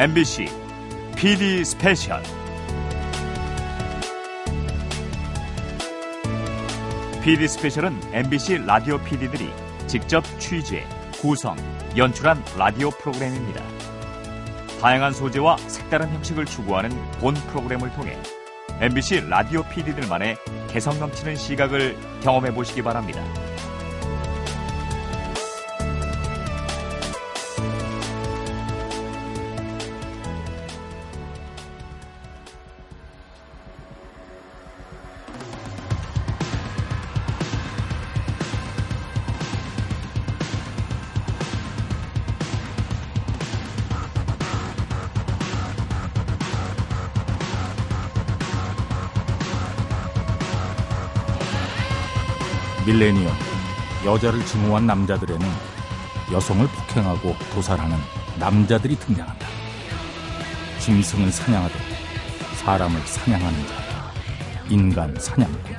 MBC PD 스페셜 PD 스페셜은 MBC 라디오 PD들이 직접 취재, 구성, 연출한 라디오 프로그램입니다. 다양한 소재와 색다른 형식을 추구하는 본 프로그램을 통해 MBC 라디오 PD들만의 개성 넘치는 시각을 경험해 보시기 바랍니다. 밀레니엄 여자를 증오한 남자들에는 여성을 폭행하고 도살하는 남자들이 등장한다. 짐승을 사냥하듯 사람을 사냥하는 자. 인간 사냥꾼.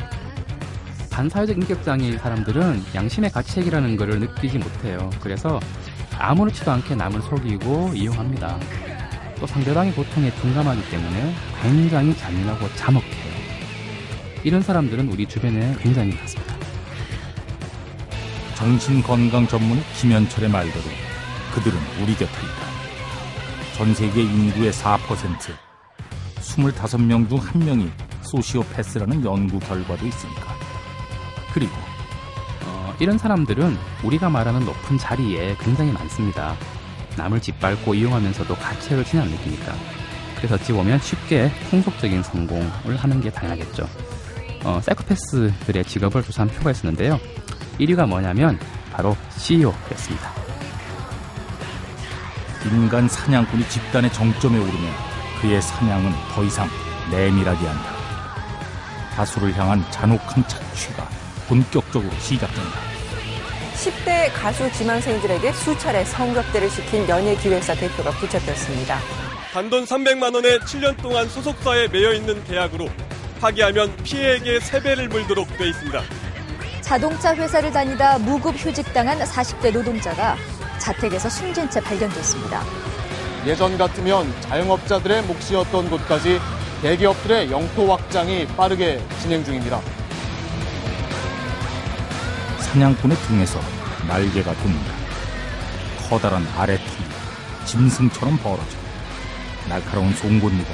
반사회적 인격장애인 사람들은 양심의 가책이라는 것을 느끼지 못해요. 그래서 아무렇지도 않게 남을 속이고 이용합니다. 또 상대방의 고통에 둔감하기 때문에 굉장히 잔인하고 잠혹해요. 이런 사람들은 우리 주변에 굉장히 많습니다. 정신건강 전문의 김현철의 말대로 그들은 우리 곁에 있다. 전 세계 인구의 4%, 25명 중 1명이 소시오패스라는 연구 결과도 있으니까. 그리고 어, 이런 사람들은 우리가 말하는 높은 자리에 굉장히 많습니다. 남을 짓밟고 이용하면서도 전혀 안 느끼니까. 그래서 어찌 보면 쉽게 풍속적인 성공을 하는 게 당연하겠죠. 어, 사이코패스들의 직업을 조사한 표가 있었는데요. 1위가 뭐냐면 바로 CEO였습니다. 인간 사냥꾼이 집단의 정점에 오르면 그의 사냥은 더 이상 내밀하게 한다. 다수를 향한 잔혹한 착취가 본격적으로 시작된다. 10대 가수 지망생들에게 수차례 성접대를 시킨 연예기획사 대표가 붙잡혔습니다. 단돈 300만 원에 7년 동안 소속사에 매여 있는 계약으로 파기하면 피해액의 3배를 물도록 돼 있습니다. 자동차 회사를 다니다 무급 휴직당한 40대 노동자가 자택에서 숨진 채 발견됐습니다. 예전 같으면 자영업자들의 몫이었던 곳까지 대기업들의 영토 확장이 빠르게 진행 중입니다. 사냥꾼의 등에서 날개가 돋는다. 커다란 아래털이 짐승처럼 벌어져 날카로운 송곳니가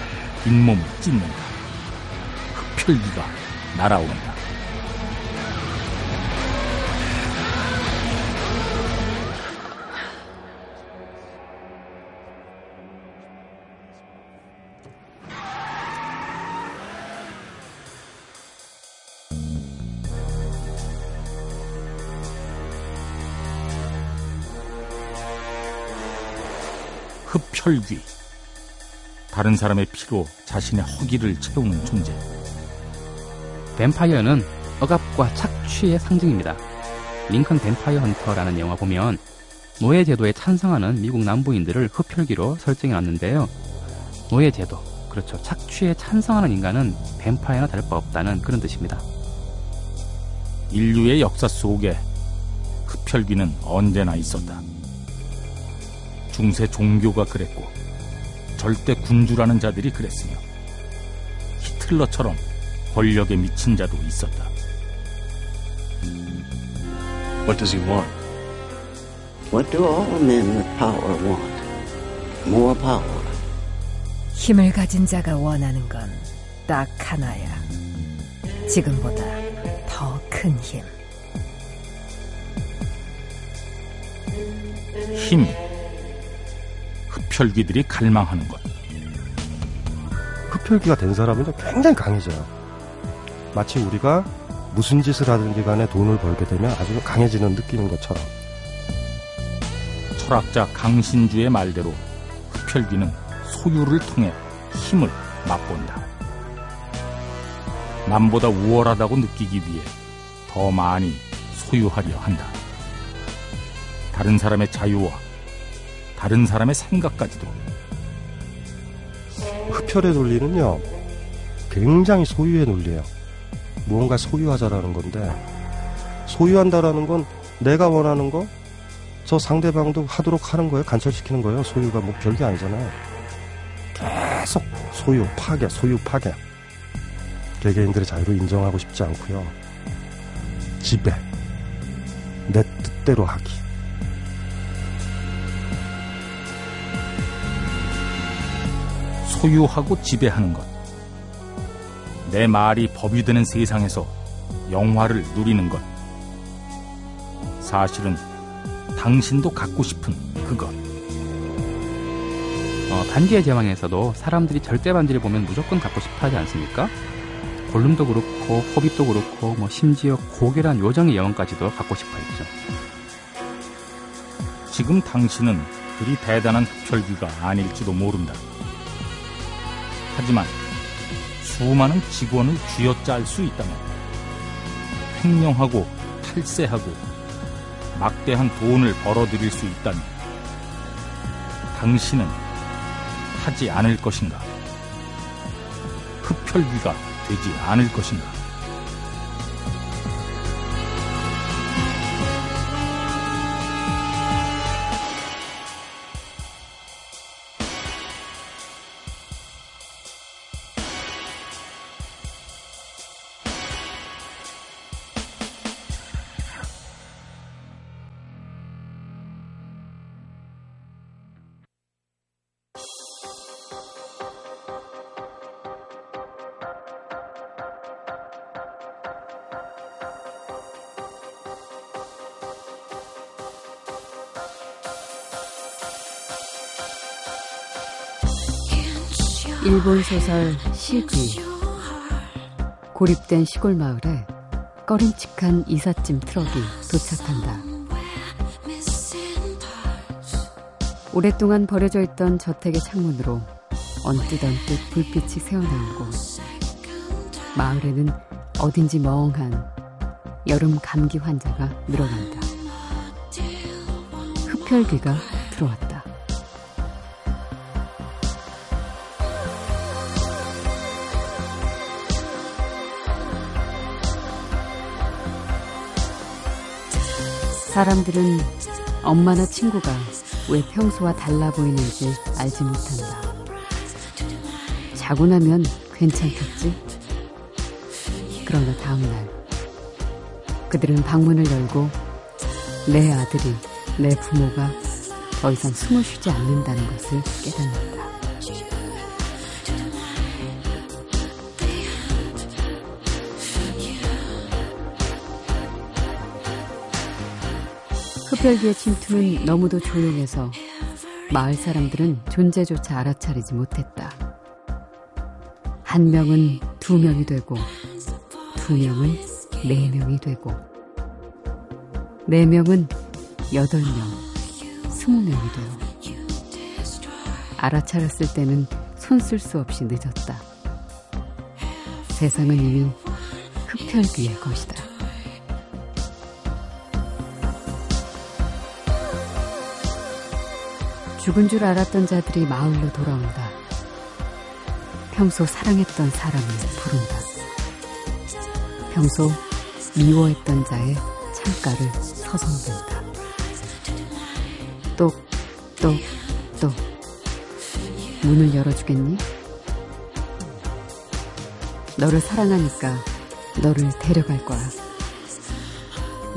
잇몸을 찢는다. 흡혈귀가 날아온다. 혈귀. 다른 사람의 피로 자신의 허기를 채우는 존재. 뱀파이어는 억압과 착취의 상징입니다. 링컨 뱀파이어 헌터라는 영화 보면 노예 제도에 찬성하는 미국 남부인들을 흡혈귀로 설정해 놨는데요. 노예 제도, 그렇죠. 착취에 찬성하는 인간은 뱀파이어나 다를 바 없다는 그런 뜻입니다. 인류의 역사 속에 흡혈귀는 언제나 있었다. 중세 종교가 그랬고 절대 군주라는 자들이 그랬으며 히틀러처럼 권력에 미친 자도 있었다. What does he want? What do all men with power want? More power. 힘을 가진 자가 원하는 건 딱 하나야. 지금보다 더 큰 힘. 힘. 흡혈귀들이 갈망하는 것. 흡혈귀가 된 사람은 굉장히 강해져요. 마치 우리가 무슨 짓을 하든지 간에 돈을 벌게 되면 아주 강해지는 느끼는 것처럼. 철학자 강신주의 말대로 흡혈귀는 소유를 통해 힘을 맛본다. 남보다 우월하다고 느끼기 위해 더 많이 소유하려 한다. 다른 사람의 자유와 다른 사람의 생각까지도. 흡혈의 논리는요, 굉장히 소유의 논리예요. 무언가 소유하자라는 건데, 소유한다라는 건 내가 원하는 거, 저 상대방도 하도록 하는 거예요. 간철시키는 거예요. 소유가 뭐 별게 아니잖아요. 소유, 파괴, 소유 파괴. 개개인들의 자유를 인정하고 싶지 않고요. 지배, 내 뜻대로 하기. 소유하고 지배하는 것. 내 말이 법이 되는 세상에서 영화를 누리는 것. 사실은 당신도 갖고 싶은 그것. 어, 반지의 제왕에서도 사람들이 절대 반지를 보면 무조건 갖고 싶어 하지 않습니까? 골룸도 그렇고 호빗도 그렇고 뭐 심지어 고결한 요정의 영혼까지도 갖고 싶어 했죠. 지금 당신은 그리 대단한 흡혈귀가 아닐지도 모른다. 하지만 수많은 직원을 쥐어짤 수 있다면 횡령하고 탈세하고 막대한 돈을 벌어들일 수 있다면 당신은 하지 않을 것인가? 흡혈귀가 되지 않을 것인가? 일본 소설 시귀 고립된 시골 마을에 꺼림칙한 이삿짐 트럭이 도착한다. 오랫동안 버려져 있던 저택의 창문으로 언뜻 언뜻 불빛이 새어나오고 마을에는 어딘지 멍한 여름 감기 환자가 늘어난다. 흡혈귀가 들어왔다. 사람들은 엄마나 친구가 왜 평소와 달라 보이는지 알지 못한다. 자고 나면 괜찮겠지? 그러나 다음날 그들은 방문을 열고 내 아들이 내 부모가 더 이상 숨을 쉬지 않는다는 것을 깨닫는다. 흡혈귀의 침투는 너무도 조용해서 마을 사람들은 존재조차 알아차리지 못했다. 한 명은 두 명이 되고, 두 명은 네 명이 되고, 네 명은 여덟 명, 스무 명이 되어. 알아차렸을 때는 손 쓸 수 없이 늦었다. 세상은 이미 흡혈귀의 것이다. 죽은 줄 알았던 자들이 마을로 돌아온다. 평소 사랑했던 사람을 부른다. 평소 미워했던 자의 창가를 서성댄다. 똑, 똑, 똑. 문을 열어주겠니? 너를 사랑하니까 너를 데려갈 거야.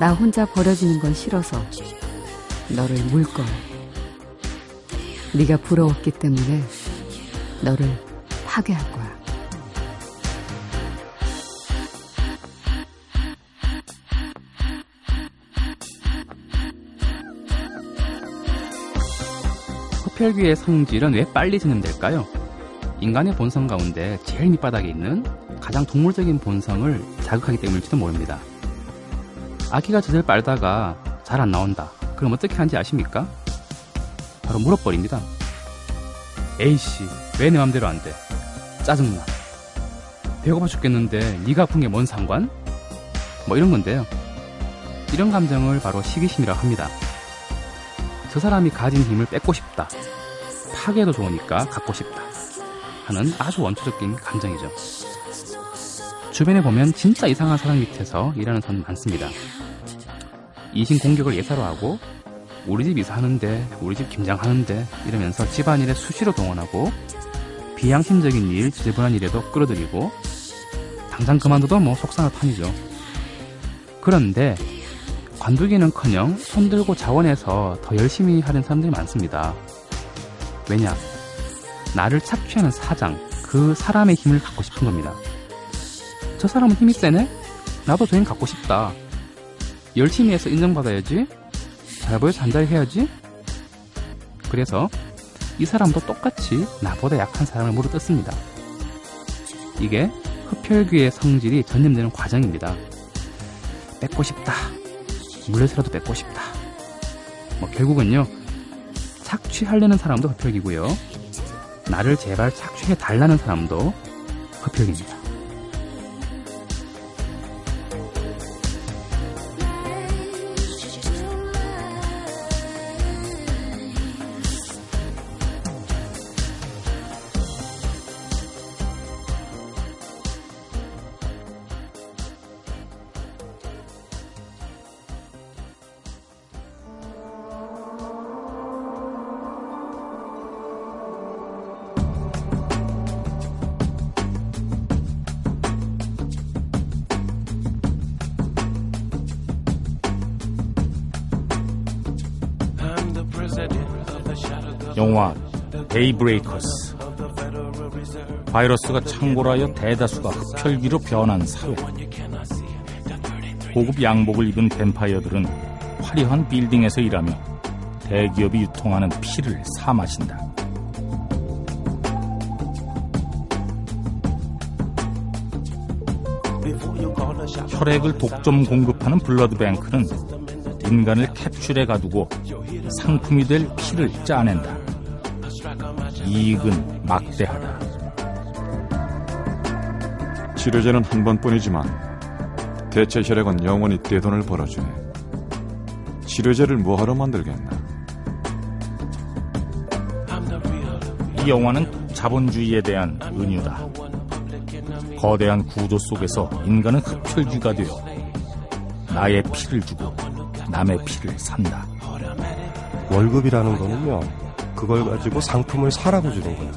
나 혼자 버려지는 건 싫어서 너를 물 거야. 네가 부러웠기 때문에 너를 파괴할 거야. 흡혈귀의 성질은 왜 빨리 진행될까요? 인간의 본성 가운데 제일 밑바닥에 있는 가장 동물적인 본성을 자극하기 때문일지도 모릅니다. 아기가 젖을 빨다가 잘 안 나온다. 그럼 어떻게 하는지 아십니까? 바로 물어버립니다. 에이씨, 왜 내 맘대로 안 돼? 짜증나. 배고파 죽겠는데 네가 아픈 게 뭔 상관? 뭐 이런 건데요. 이런 감정을 바로 시기심이라고 합니다. 저 사람이 가진 힘을 뺏고 싶다. 파괴도 좋으니까 갖고 싶다. 하는 아주 원초적인 감정이죠. 주변에 보면 진짜 이상한 사람 밑에서 일하는 사람 많습니다. 이신 공격을 예사로 하고 우리 집 이사하는데 우리 집 김장하는데 이러면서 집안일에 수시로 동원하고 비양심적인 일, 지저분한 일에도 끌어들이고 당장 그만둬도 뭐 속상할 판이죠. 그런데 관두기는커녕 손들고 자원해서 더 열심히 하는 사람들이 많습니다. 왜냐? 나를 착취하는 사장, 그 사람의 힘을 갖고 싶은 겁니다. 저 사람은 힘이 세네? 나도 저힘 갖고 싶다. 열심히 해서 인정받아야지. 잘 보여서 한자리 해야지. 그래서 이 사람도 똑같이 나보다 약한 사람을 물어뜯습니다. 이게 흡혈귀의 성질이 전염되는 과정입니다. 뺏고 싶다. 물려서라도 뺏고 싶다. 뭐 결국은요. 착취하려는 사람도 흡혈귀고요. 나를 제발 착취해 달라는 사람도 흡혈귀입니다. 영화 Daybreakers 바이러스가 창궐하여 대다수가 흡혈귀로 변한 사회 고급 양복을 입은 뱀파이어들은 화려한 빌딩에서 일하며 대기업이 유통하는 피를 사 마신다. 혈액을 독점 공급하는 blood bank는 인간을 캡슐에 가두고 상품이 될 피를 짜낸다. 이익은 막대하다. 치료제는 한 번뿐이지만 대체 혈액은 영원히 떼돈을 벌어주네. 치료제를 뭐하러 만들겠나? 이 영화는 자본주의에 대한 은유다. 거대한 구조 속에서 인간은 흡혈귀가 되어 나의 피를 주고 남의 피를 산다. 월급이라는 거는요, 그걸 가지고 상품을 사라고 주는 거예요.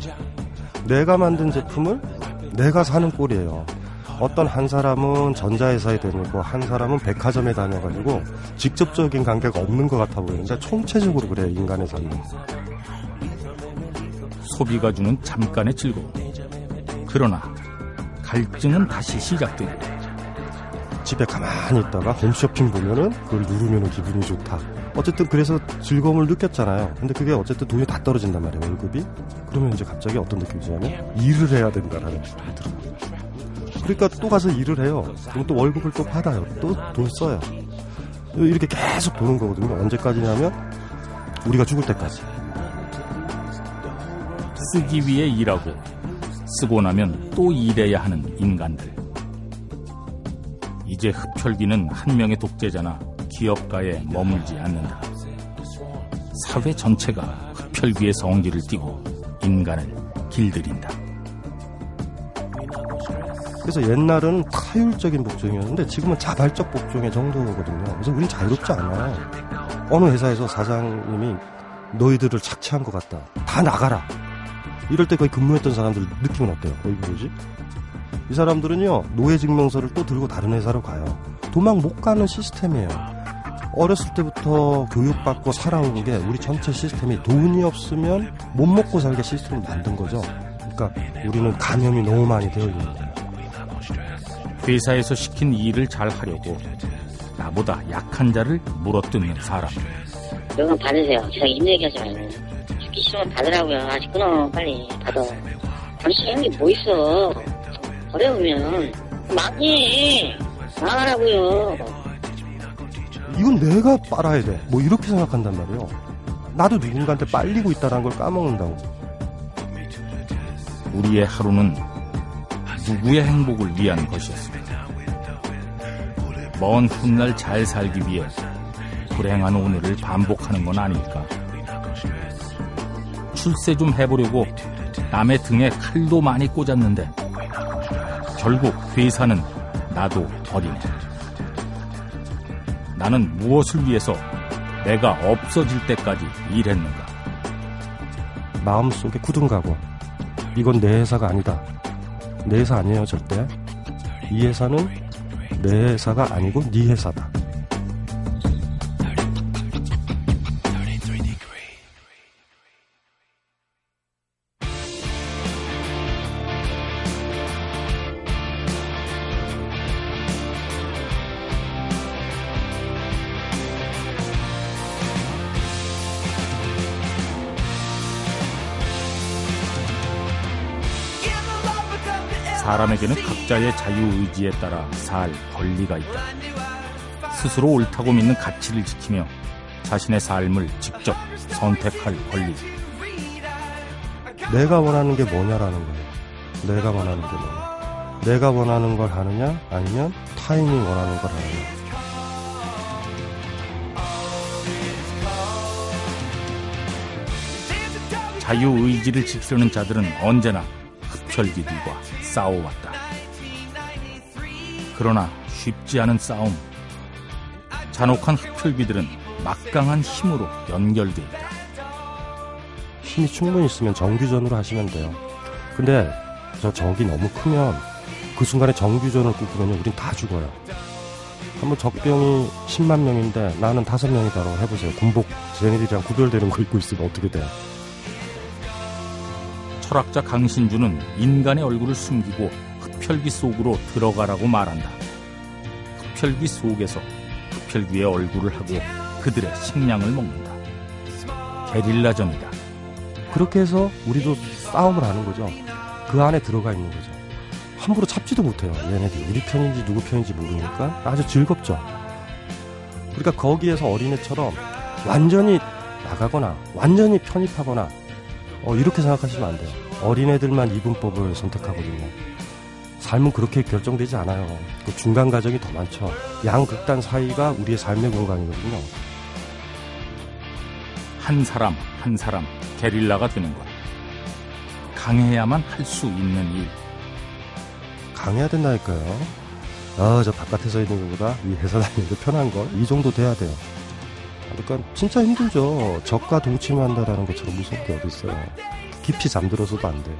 내가 만든 제품을 내가 사는 꼴이에요. 어떤 한 사람은 전자회사에 다니고 한 사람은 백화점에 다녀가지고 직접적인 관계가 없는 것 같아 보이는데 총체적으로 그래요, 인간의 삶은. 소비가 주는 잠깐의 즐거움. 그러나 갈증은 다시 시작된다. 집에 가만히 있다가 홈쇼핑 보면은 그걸 누르면 기분이 좋다. 어쨌든 그래서 즐거움을 느꼈잖아요. 근데 그게 어쨌든 돈이 다 떨어진단 말이에요, 월급이. 그러면 이제 갑자기 어떤 느낌이 드냐면 일을 해야 된다라는 느낌이 들어요. 그러니까 또 가서 일을 해요. 그럼 또 월급을 또 받아요. 또 돈 써요. 이렇게 계속 도는 거거든요. 언제까지냐면 우리가 죽을 때까지. 쓰기 위해 일하고 쓰고 나면 또 일해야 하는 인간들. 이제 흡혈귀는 한 명의 독재자나 기업가에 머물지 않는다. 사회 전체가 흡혈귀의 성질을 띠고 인간을 길들인다. 그래서 옛날은 타율적인 복종이었는데 지금은 자발적 복종의 정도거든요. 그래서 우린 자유롭지 않아요. 어느 회사에서 사장님이 너희들을 착취한 것 같다. 다 나가라. 이럴 때 거의 근무했던 사람들 느낌은 어때요? 거의 뭐지? 이 사람들은요, 노예 증명서를 또 들고 다른 회사로 가요. 도망 못 가는 시스템이에요. 어렸을 때부터 교육받고 살아온 게 우리 전체 시스템이 돈이 없으면 못 먹고 살게 시스템을 만든 거죠. 그러니까 우리는 감염이 너무 많이 되어 있는 거예요. 회사에서 시킨 일을 잘 하려고 나보다 약한 자를 물어뜯는 사람. 이건 받으세요. 제가 임 얘기하지 말고. 죽기 싫으면 받으라고요. 아직 끊어. 빨리 받아. 당신 형이 뭐 있어. 어려우면 많이 나가라고요. 이건 내가 빨아야 돼. 뭐 이렇게 생각한단 말이에요. 나도 누군가한테 빨리고 있다는 걸 까먹는다고. 우리의 하루는 누구의 행복을 위한 것이었습니다. 먼 훗날 잘 살기 위해 불행한 오늘을 반복하는 건 아닐까. 출세 좀 해보려고 남의 등에 칼도 많이 꽂았는데 결국 회사는 나도 어린애. 나는 무엇을 위해서 내가 없어질 때까지 일했는가? 마음속에 굳은 각오. 이건 내 회사가 아니다. 내 회사 아니에요, 절대. 이 회사는 내 회사가 아니고 네 회사다. 사람에게는 각자의 자유의지에 따라 살 권리가 있다. 스스로 옳다고 믿는 가치를 지키며 자신의 삶을 직접 선택할 권리. 내가 원하는 게 뭐냐라는 거예요. 내가 원하는 게 뭐냐. 내가 원하는 걸 하느냐, 아니면 타인이 원하는 걸 하느냐. 자유의지를 지키려는 자들은 언제나 흡혈귀들과 싸워왔다. 그러나 쉽지 않은 싸움. 잔혹한 흡혈귀들은 막강한 힘으로 연결돼 있다. 힘이 충분히 있으면 정규전으로 하시면 돼요. 근데 저 적이 너무 크면 그 순간에 정규전을 꾸꾸면 우린 다 죽어요. 한번 적병이 10만 명인데 나는 5명이다라고 해보세요. 군복 쟤네들이랑 구별되는 거 입고 있으면 어떻게 돼요? 철학자 강신주는 인간의 얼굴을 숨기고 흡혈귀 속으로 들어가라고 말한다. 흡혈귀 속에서 흡혈귀의 얼굴을 하고 그들의 식량을 먹는다. 게릴라전이다. 그렇게 해서 우리도 싸움을 하는 거죠. 그 안에 들어가 있는 거죠. 함부로 잡지도 못해요. 얘네들이 우리 편인지 누구 편인지 모르니까 아주 즐겁죠. 그러니까 거기에서 어린애처럼 완전히 나가거나 완전히 편입하거나 어, 이렇게 생각하시면 안 돼요. 어린애들만 이분법을 선택하거든요. 삶은 그렇게 결정되지 않아요. 그 중간 과정이 더 많죠. 양극단 사이가 우리의 삶의 공간이거든요. 한 사람 한 사람 게릴라가 되는 것. 강해야만 할 수 있는 일. 강해야 된다니까요. 아, 저 바깥에서 있는 것보다 이 회사 다니는 게 편한 걸. 이 정도 돼야 돼요. 그러니까 진짜 힘들죠. 적과 동침한다라는 것처럼 무서운 게 어디 있어요. 깊이 잠들어서도 안 돼.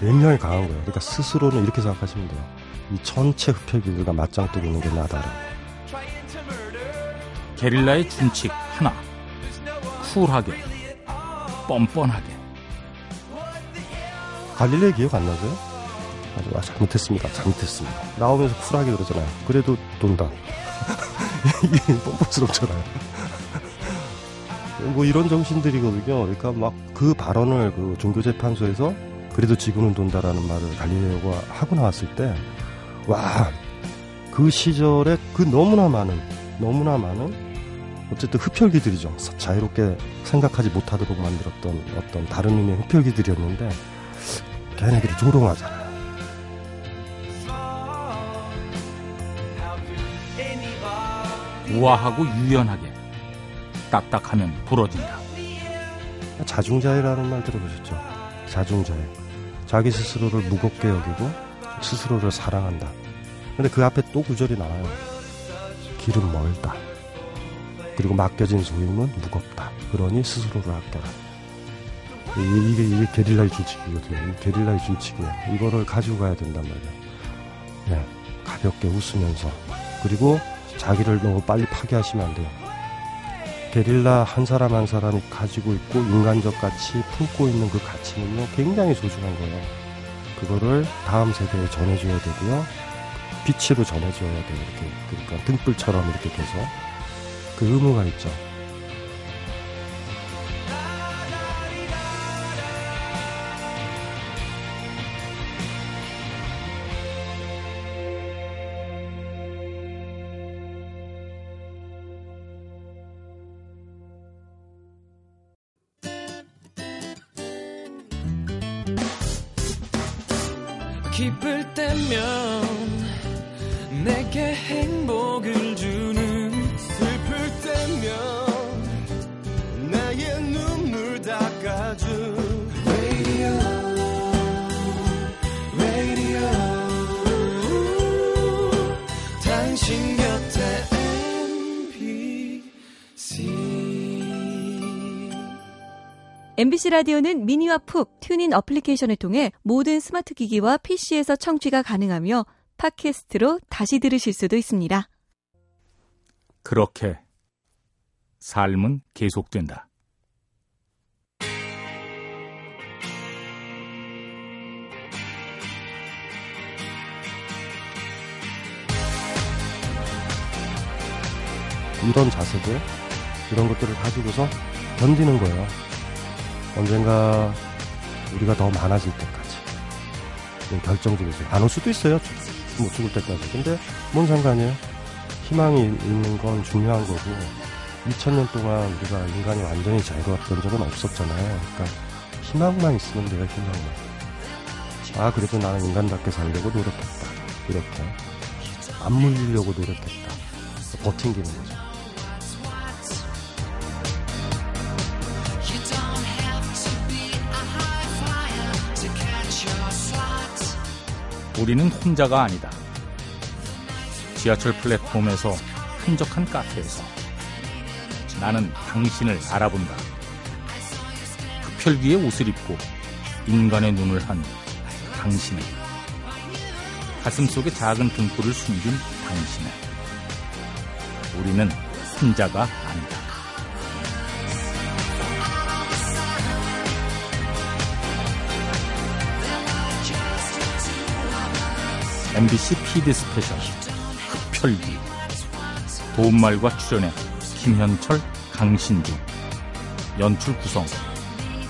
굉장히 강한 거예요. 그러니까 스스로는 이렇게 생각하시면 돼요. 이 전체 흡혈귀들과 맞짱 뜨고 있는 게 나다라고. 게릴라의 준칙 하나. 쿨하게, 뻔뻔하게. 갈릴레이 기억 안 나세요? 아주 아, 잘못했습니다. 잘못했습니다. 나오면서 쿨하게 그러잖아요. 그래도 돈다. 이게 뻔뻔스럽잖아요. 뭐 이런 정신들이거든요. 그러니까 막 그 발언을 그 종교재판소에서 그래도 지구는 돈다라는 말을 갈릴레오가 하고 나왔을 때, 와, 그 시절에 그 너무나 많은, 너무나 많은, 어쨌든 흡혈귀들이죠. 자유롭게 생각하지 못하도록 만들었던 어떤 다른 의미의 흡혈귀들이었는데, 걔네들이 조롱하잖아요. 우아하고 유연하게 딱딱하면 부러진다. 자중자애라는 말 들어보셨죠? 자중자애. 자기 스스로를 무겁게 여기고 스스로를 사랑한다. 근데 그 앞에 또 구절이 나와요. 길은 멀다. 그리고 맡겨진 소임은 무겁다. 그러니 스스로를 아껴라. 이게, 이게 게릴라의 준칙이거든요. 게릴라의 준칙이에요. 이거를 가지고 가야 된단 말이에요. 네, 가볍게 웃으면서. 그리고 자기를 너무 빨리 파괴하시면 안 돼요. 게릴라 한 사람 한 사람이 가지고 있고 인간적 가치 품고 있는 그 가치는요 굉장히 소중한 거예요. 그거를 다음 세대에 전해줘야 되고요. 빛으로 전해줘야 돼요. 이렇게 그러니까 등불처럼 이렇게 돼서 그 의무가 있죠. 기쁠 때면 내게 행복을 주는 슬플 때면 MBC 라디오는 미니와 pooq TuneIn 어플리케이션을 통해 모든 스마트 기기와 PC에서 청취가 가능하며 팟캐스트로 다시 들으실 수도 있습니다. 그렇게 삶은 계속된다. 이런 자세들, 이런 것들을 가지고서 견디는 거예요. 언젠가 우리가 더 많아질 때까지. 결정적이죠. 안 올 수도 있어요. 못 죽을 때까지. 근데 뭔 상관이에요? 희망이 있는 건 중요한 거고 2000년 동안 우리가 인간이 완전히 자유로웠던 적은 없었잖아요. 그러니까 희망만 있으면 돼요. 희망만. 아 그래도 나는 인간답게 살려고 노력했다. 이렇게 안 물리려고 노력했다. 버틴기는 거죠. 우리는 혼자가 아니다. 지하철 플랫폼에서 한적한 카페에서 나는 당신을 알아본다. 흡혈귀의 옷을 입고 인간의 눈을 한 당신을 가슴 속에 작은 등불을 숨긴 당신을 우리는 혼자가 MBC PD Special 흡혈귀 도움말과 출연해 김현철, 강신주 연출 구성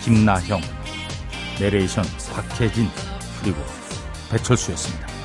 김나형. 내레이션 박혜진. 그리고 배철수였습니다.